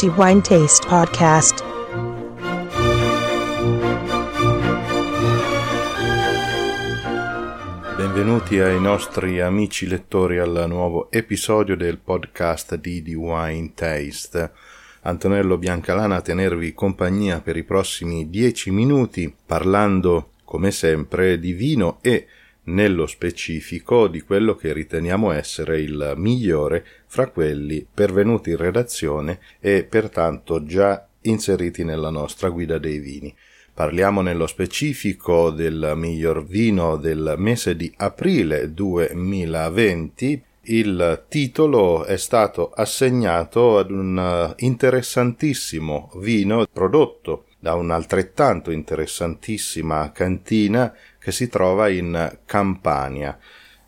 The Wine Taste Podcast. Benvenuti ai nostri amici lettori al nuovo episodio del podcast di The Wine Taste. Antonello Biancalana a tenervi compagnia per i prossimi dieci minuti parlando come sempre di vino e nello specifico di quello che riteniamo essere il migliore fra quelli pervenuti in redazione e pertanto già inseriti nella nostra guida dei vini. Parliamo nello specifico del miglior vino del mese di aprile 2020. Il titolo è stato assegnato ad un interessantissimo vino prodotto da un'altrettanto interessantissima cantina che si trova in Campania.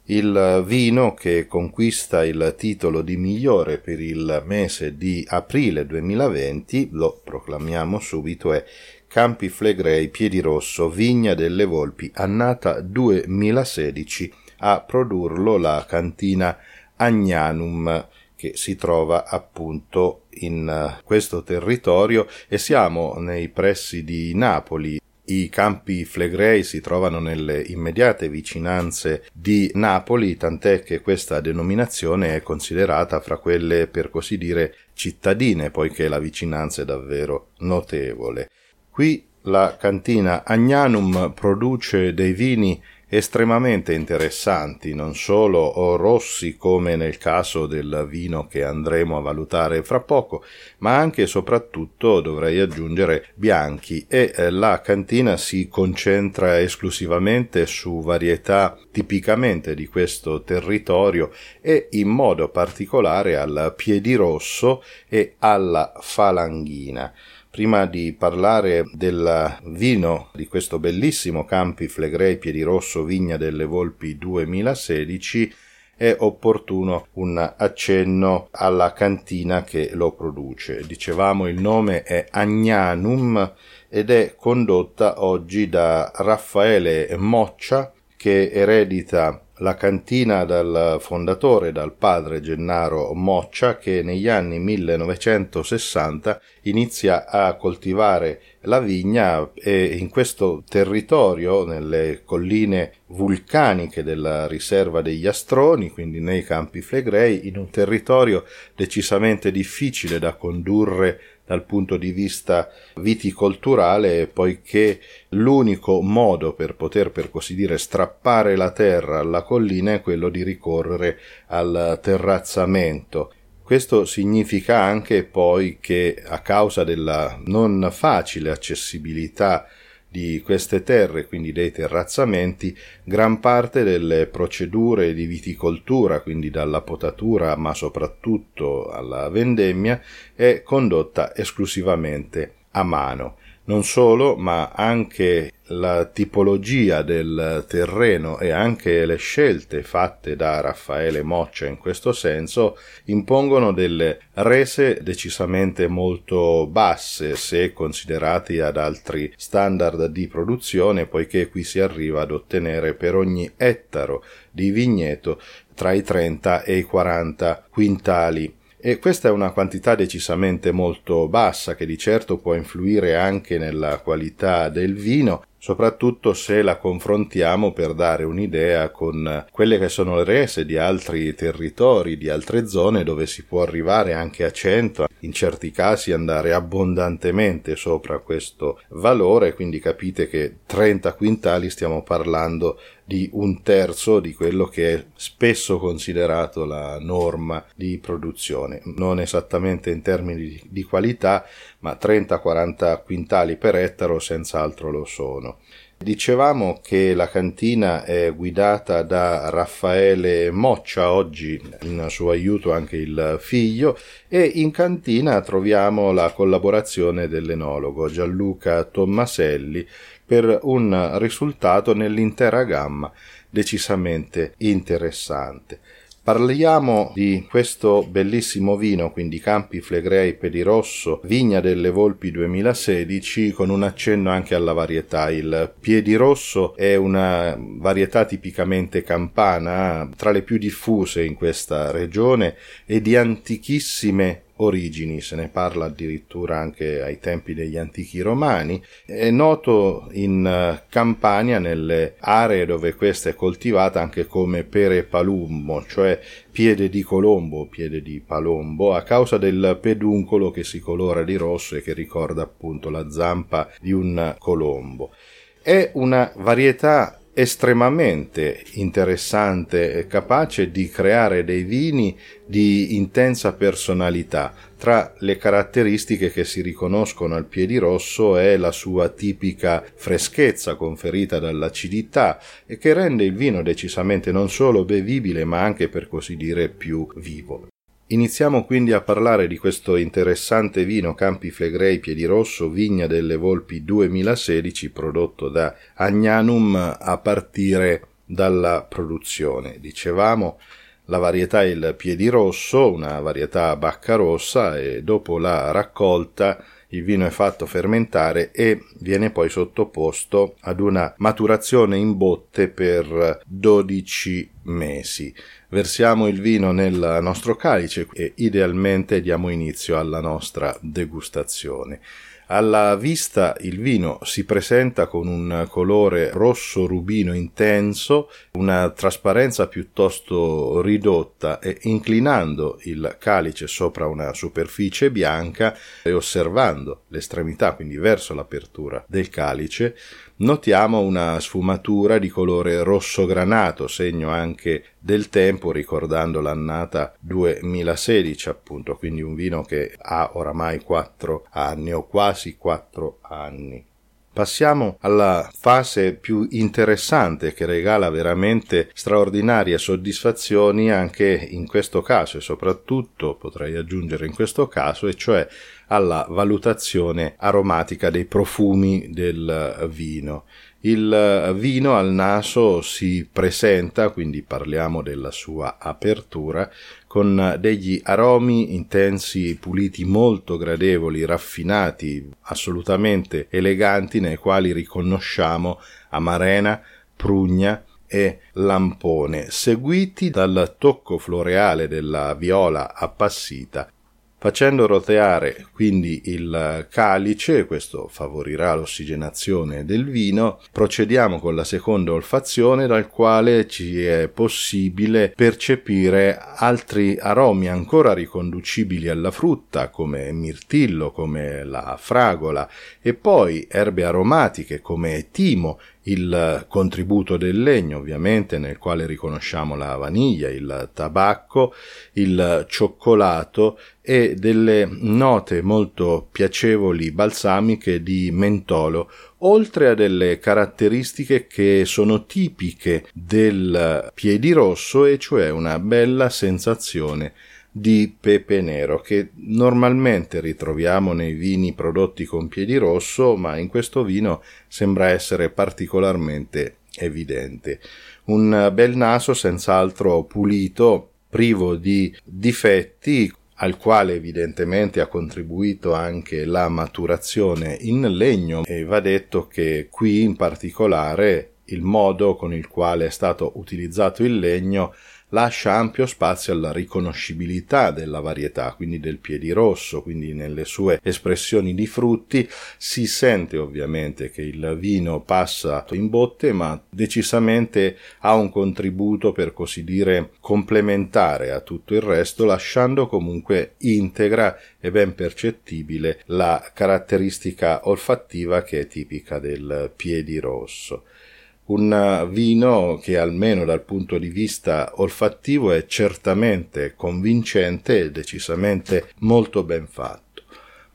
Il vino che conquista il titolo di migliore per il mese di aprile 2020, lo proclamiamo subito, è Campi Flegrei Piedirosso Vigna delle Volpi, annata 2016, a produrlo la cantina Agnanum che si trova appunto in questo territorio e siamo nei pressi di Napoli i campi Flegrei si trovano nelle immediate vicinanze di Napoli, tant'è che questa denominazione è considerata fra quelle per così dire cittadine, poiché la vicinanza è davvero notevole. Qui la cantina Agnanum produce dei vini estremamente interessanti, non solo rossi come nel caso del vino che andremo a valutare fra poco, ma anche e soprattutto dovrei aggiungere bianchi e eh, la cantina si concentra esclusivamente su varietà tipicamente di questo territorio e in modo particolare al piedirosso e alla falanghina. Prima di parlare del vino di questo bellissimo Campi Flegrei Piedirosso Vigna delle Volpi 2016, è opportuno un accenno alla cantina che lo produce. Dicevamo il nome è Agnanum ed è condotta oggi da Raffaele Moccia che eredita la cantina dal fondatore, dal padre Gennaro Moccia, che negli anni 1960 inizia a coltivare la vigna e in questo territorio, nelle colline vulcaniche della riserva degli Astroni, quindi nei campi flegrei, in un territorio decisamente difficile da condurre dal punto di vista viticolturale, poiché l'unico modo per poter, per così dire, strappare la terra alla collina è quello di ricorrere al terrazzamento. Questo significa anche poi che a causa della non facile accessibilità di queste terre, quindi dei terrazzamenti, gran parte delle procedure di viticoltura, quindi dalla potatura ma soprattutto alla vendemmia, è condotta esclusivamente a mano. Non solo, ma anche la tipologia del terreno e anche le scelte fatte da Raffaele Moccia in questo senso impongono delle rese decisamente molto basse se considerati ad altri standard di produzione poiché qui si arriva ad ottenere per ogni ettaro di vigneto tra i 30 e i 40 quintali e questa è una quantità decisamente molto bassa che di certo può influire anche nella qualità del vino, soprattutto se la confrontiamo per dare un'idea con quelle che sono le rese di altri territori, di altre zone dove si può arrivare anche a 100, in certi casi andare abbondantemente sopra questo valore, quindi capite che 30 quintali stiamo parlando di un terzo di quello che è spesso considerato la norma di produzione, non esattamente in termini di qualità, ma 30-40 quintali per ettaro senz'altro lo sono. Dicevamo che la cantina è guidata da Raffaele Moccia, oggi in suo aiuto anche il figlio, e in cantina troviamo la collaborazione dell'enologo Gianluca Tommaselli per un risultato nell'intera gamma decisamente interessante. Parliamo di questo bellissimo vino, quindi Campi Flegrei Pedirosso, Vigna delle Volpi 2016, con un accenno anche alla varietà. Il Piedirosso è una varietà tipicamente campana, tra le più diffuse in questa regione e di antichissime origini, se ne parla addirittura anche ai tempi degli antichi romani, è noto in eh, Campania nelle aree dove questa è coltivata anche come pere palumbo, cioè piede di colombo, piede di palombo, a causa del peduncolo che si colora di rosso e che ricorda appunto la zampa di un colombo. È una varietà estremamente interessante e capace di creare dei vini di intensa personalità. Tra le caratteristiche che si riconoscono al piedirosso è la sua tipica freschezza conferita dall'acidità e che rende il vino decisamente non solo bevibile ma anche per così dire più vivo. Iniziamo quindi a parlare di questo interessante vino Campi Flegrei Piedirosso Vigna delle Volpi 2016 prodotto da Agnanum a partire dalla produzione. Dicevamo la varietà è il Piedirosso, una varietà a bacca rossa e dopo la raccolta il vino è fatto fermentare e viene poi sottoposto ad una maturazione in botte per 12 mesi. Versiamo il vino nel nostro calice e idealmente diamo inizio alla nostra degustazione. Alla vista il vino si presenta con un colore rosso rubino intenso, una trasparenza piuttosto ridotta e inclinando il calice sopra una superficie bianca e osservando l'estremità, quindi verso l'apertura del calice, notiamo una sfumatura di colore rosso granato, segno anche del tempo, ricordando l'annata 2016, appunto, quindi un vino che ha oramai quattro anni o quasi quattro anni. Passiamo alla fase più interessante che regala veramente straordinarie soddisfazioni anche in questo caso e soprattutto potrei aggiungere in questo caso e cioè alla valutazione aromatica dei profumi del vino. Il vino al naso si presenta, quindi parliamo della sua apertura, con degli aromi intensi, puliti, molto gradevoli, raffinati, assolutamente eleganti, nei quali riconosciamo amarena, prugna, e lampone, seguiti dal tocco floreale della viola appassita Facendo roteare quindi il calice, questo favorirà l'ossigenazione del vino, procediamo con la seconda olfazione dal quale ci è possibile percepire altri aromi ancora riconducibili alla frutta come mirtillo, come la fragola e poi erbe aromatiche come timo il contributo del legno, ovviamente, nel quale riconosciamo la vaniglia, il tabacco, il cioccolato e delle note molto piacevoli balsamiche di mentolo, oltre a delle caratteristiche che sono tipiche del piedi rosso, e cioè una bella sensazione di pepe nero che normalmente ritroviamo nei vini prodotti con piedi rosso, ma in questo vino sembra essere particolarmente evidente. Un bel naso senz'altro pulito, privo di difetti, al quale evidentemente ha contribuito anche la maturazione in legno e va detto che qui in particolare il modo con il quale è stato utilizzato il legno lascia ampio spazio alla riconoscibilità della varietà, quindi del piedirosso, quindi nelle sue espressioni di frutti. Si sente ovviamente che il vino passa in botte, ma decisamente ha un contributo per così dire complementare a tutto il resto, lasciando comunque integra e ben percettibile la caratteristica olfattiva che è tipica del piedirosso un vino che almeno dal punto di vista olfattivo è certamente convincente e decisamente molto ben fatto.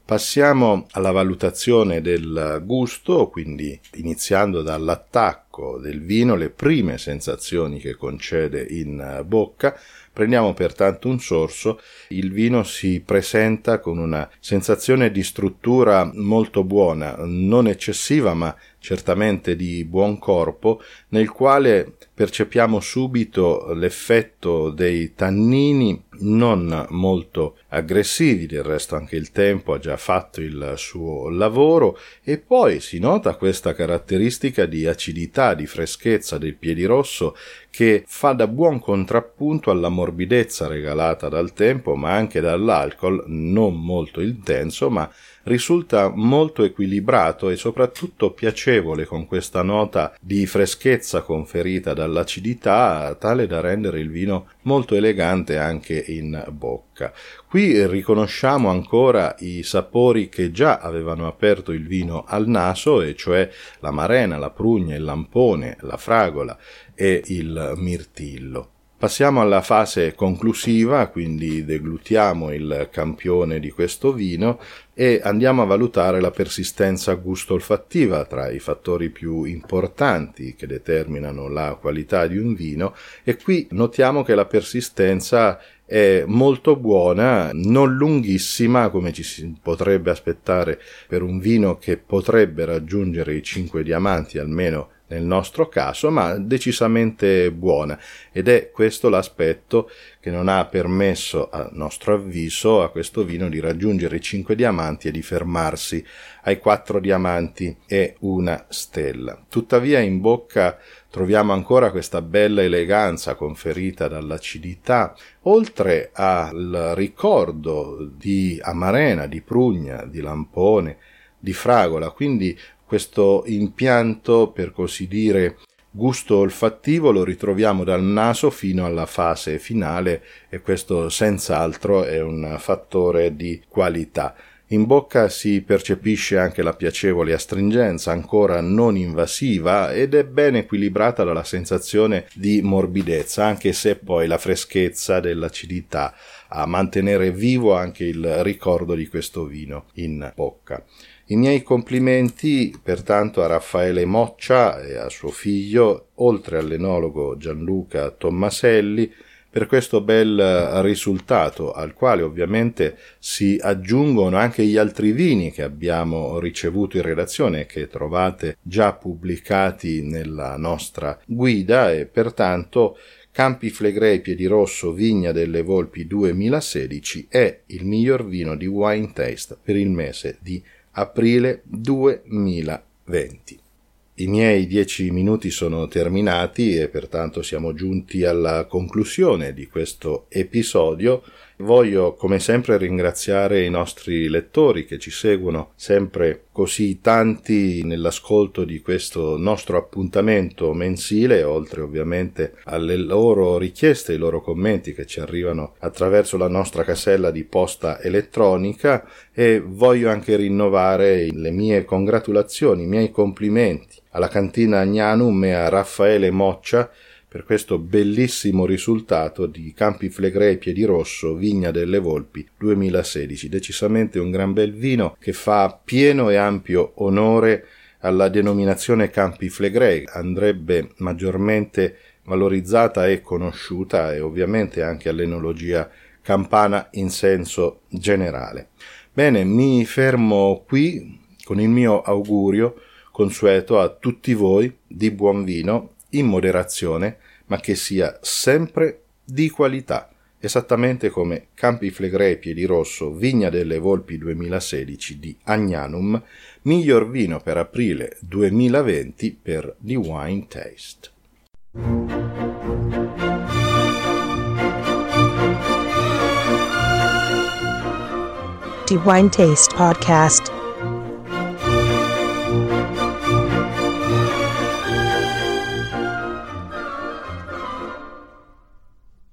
Passiamo alla valutazione del gusto, quindi iniziando dall'attacco del vino, le prime sensazioni che concede in bocca, Prendiamo pertanto un sorso, il vino si presenta con una sensazione di struttura molto buona, non eccessiva ma certamente di buon corpo, nel quale percepiamo subito l'effetto dei tannini non molto aggressivi, del resto anche il tempo ha già fatto il suo lavoro e poi si nota questa caratteristica di acidità, di freschezza del piedirosso che fa da buon contrappunto alla morbidezza regalata dal tempo ma anche dall'alcol, non molto intenso ma risulta molto equilibrato e soprattutto piacevole con questa nota di freschezza conferita dall'acidità tale da rendere il vino molto elegante anche in bocca. Qui riconosciamo ancora i sapori che già avevano aperto il vino al naso, e cioè la marena, la prugna, il lampone, la fragola e il mirtillo. Passiamo alla fase conclusiva, quindi deglutiamo il campione di questo vino e andiamo a valutare la persistenza gusto-olfattiva tra i fattori più importanti che determinano la qualità di un vino e qui notiamo che la persistenza è molto buona, non lunghissima come ci si potrebbe aspettare per un vino che potrebbe raggiungere i 5 diamanti almeno nel nostro caso, ma decisamente buona. Ed è questo l'aspetto che non ha permesso, a nostro avviso, a questo vino di raggiungere i 5 diamanti e di fermarsi ai 4 diamanti. E una stella. Tuttavia in bocca troviamo ancora questa bella eleganza conferita dall'acidità, oltre al ricordo di amarena, di prugna, di lampone, di fragola, quindi questo impianto, per così dire, gusto olfattivo lo ritroviamo dal naso fino alla fase finale e questo senz'altro è un fattore di qualità. In bocca si percepisce anche la piacevole astringenza, ancora non invasiva ed è ben equilibrata dalla sensazione di morbidezza, anche se poi la freschezza dell'acidità a mantenere vivo anche il ricordo di questo vino in bocca. I miei complimenti pertanto a Raffaele Moccia e a suo figlio, oltre all'enologo Gianluca Tommaselli, per questo bel risultato, al quale ovviamente si aggiungono anche gli altri vini che abbiamo ricevuto in redazione e che trovate già pubblicati nella nostra guida e pertanto Campi Flegrei Piedirosso Vigna delle Volpi 2016 è il miglior vino di Wine Taste per il mese di aprile 2020. I miei dieci minuti sono terminati e pertanto siamo giunti alla conclusione di questo episodio. Voglio come sempre ringraziare i nostri lettori che ci seguono sempre così tanti nell'ascolto di questo nostro appuntamento mensile, oltre ovviamente alle loro richieste, ai loro commenti che ci arrivano attraverso la nostra casella di posta elettronica e voglio anche rinnovare le mie congratulazioni, i miei complimenti alla cantina Agnanum e a Raffaele Moccia per questo bellissimo risultato di Campi Flegrei Piedirosso Vigna delle Volpi 2016. Decisamente un gran bel vino che fa pieno e ampio onore alla denominazione Campi Flegrei. Andrebbe maggiormente valorizzata e conosciuta e ovviamente anche all'enologia campana in senso generale. Bene, mi fermo qui con il mio augurio consueto a tutti voi di buon vino in moderazione ma che sia sempre di qualità, esattamente come Campi Flegrei Piedi Rosso Vigna delle Volpi 2016 di Agnanum, miglior vino per aprile 2020 per The Wine Taste. The Wine Taste Podcast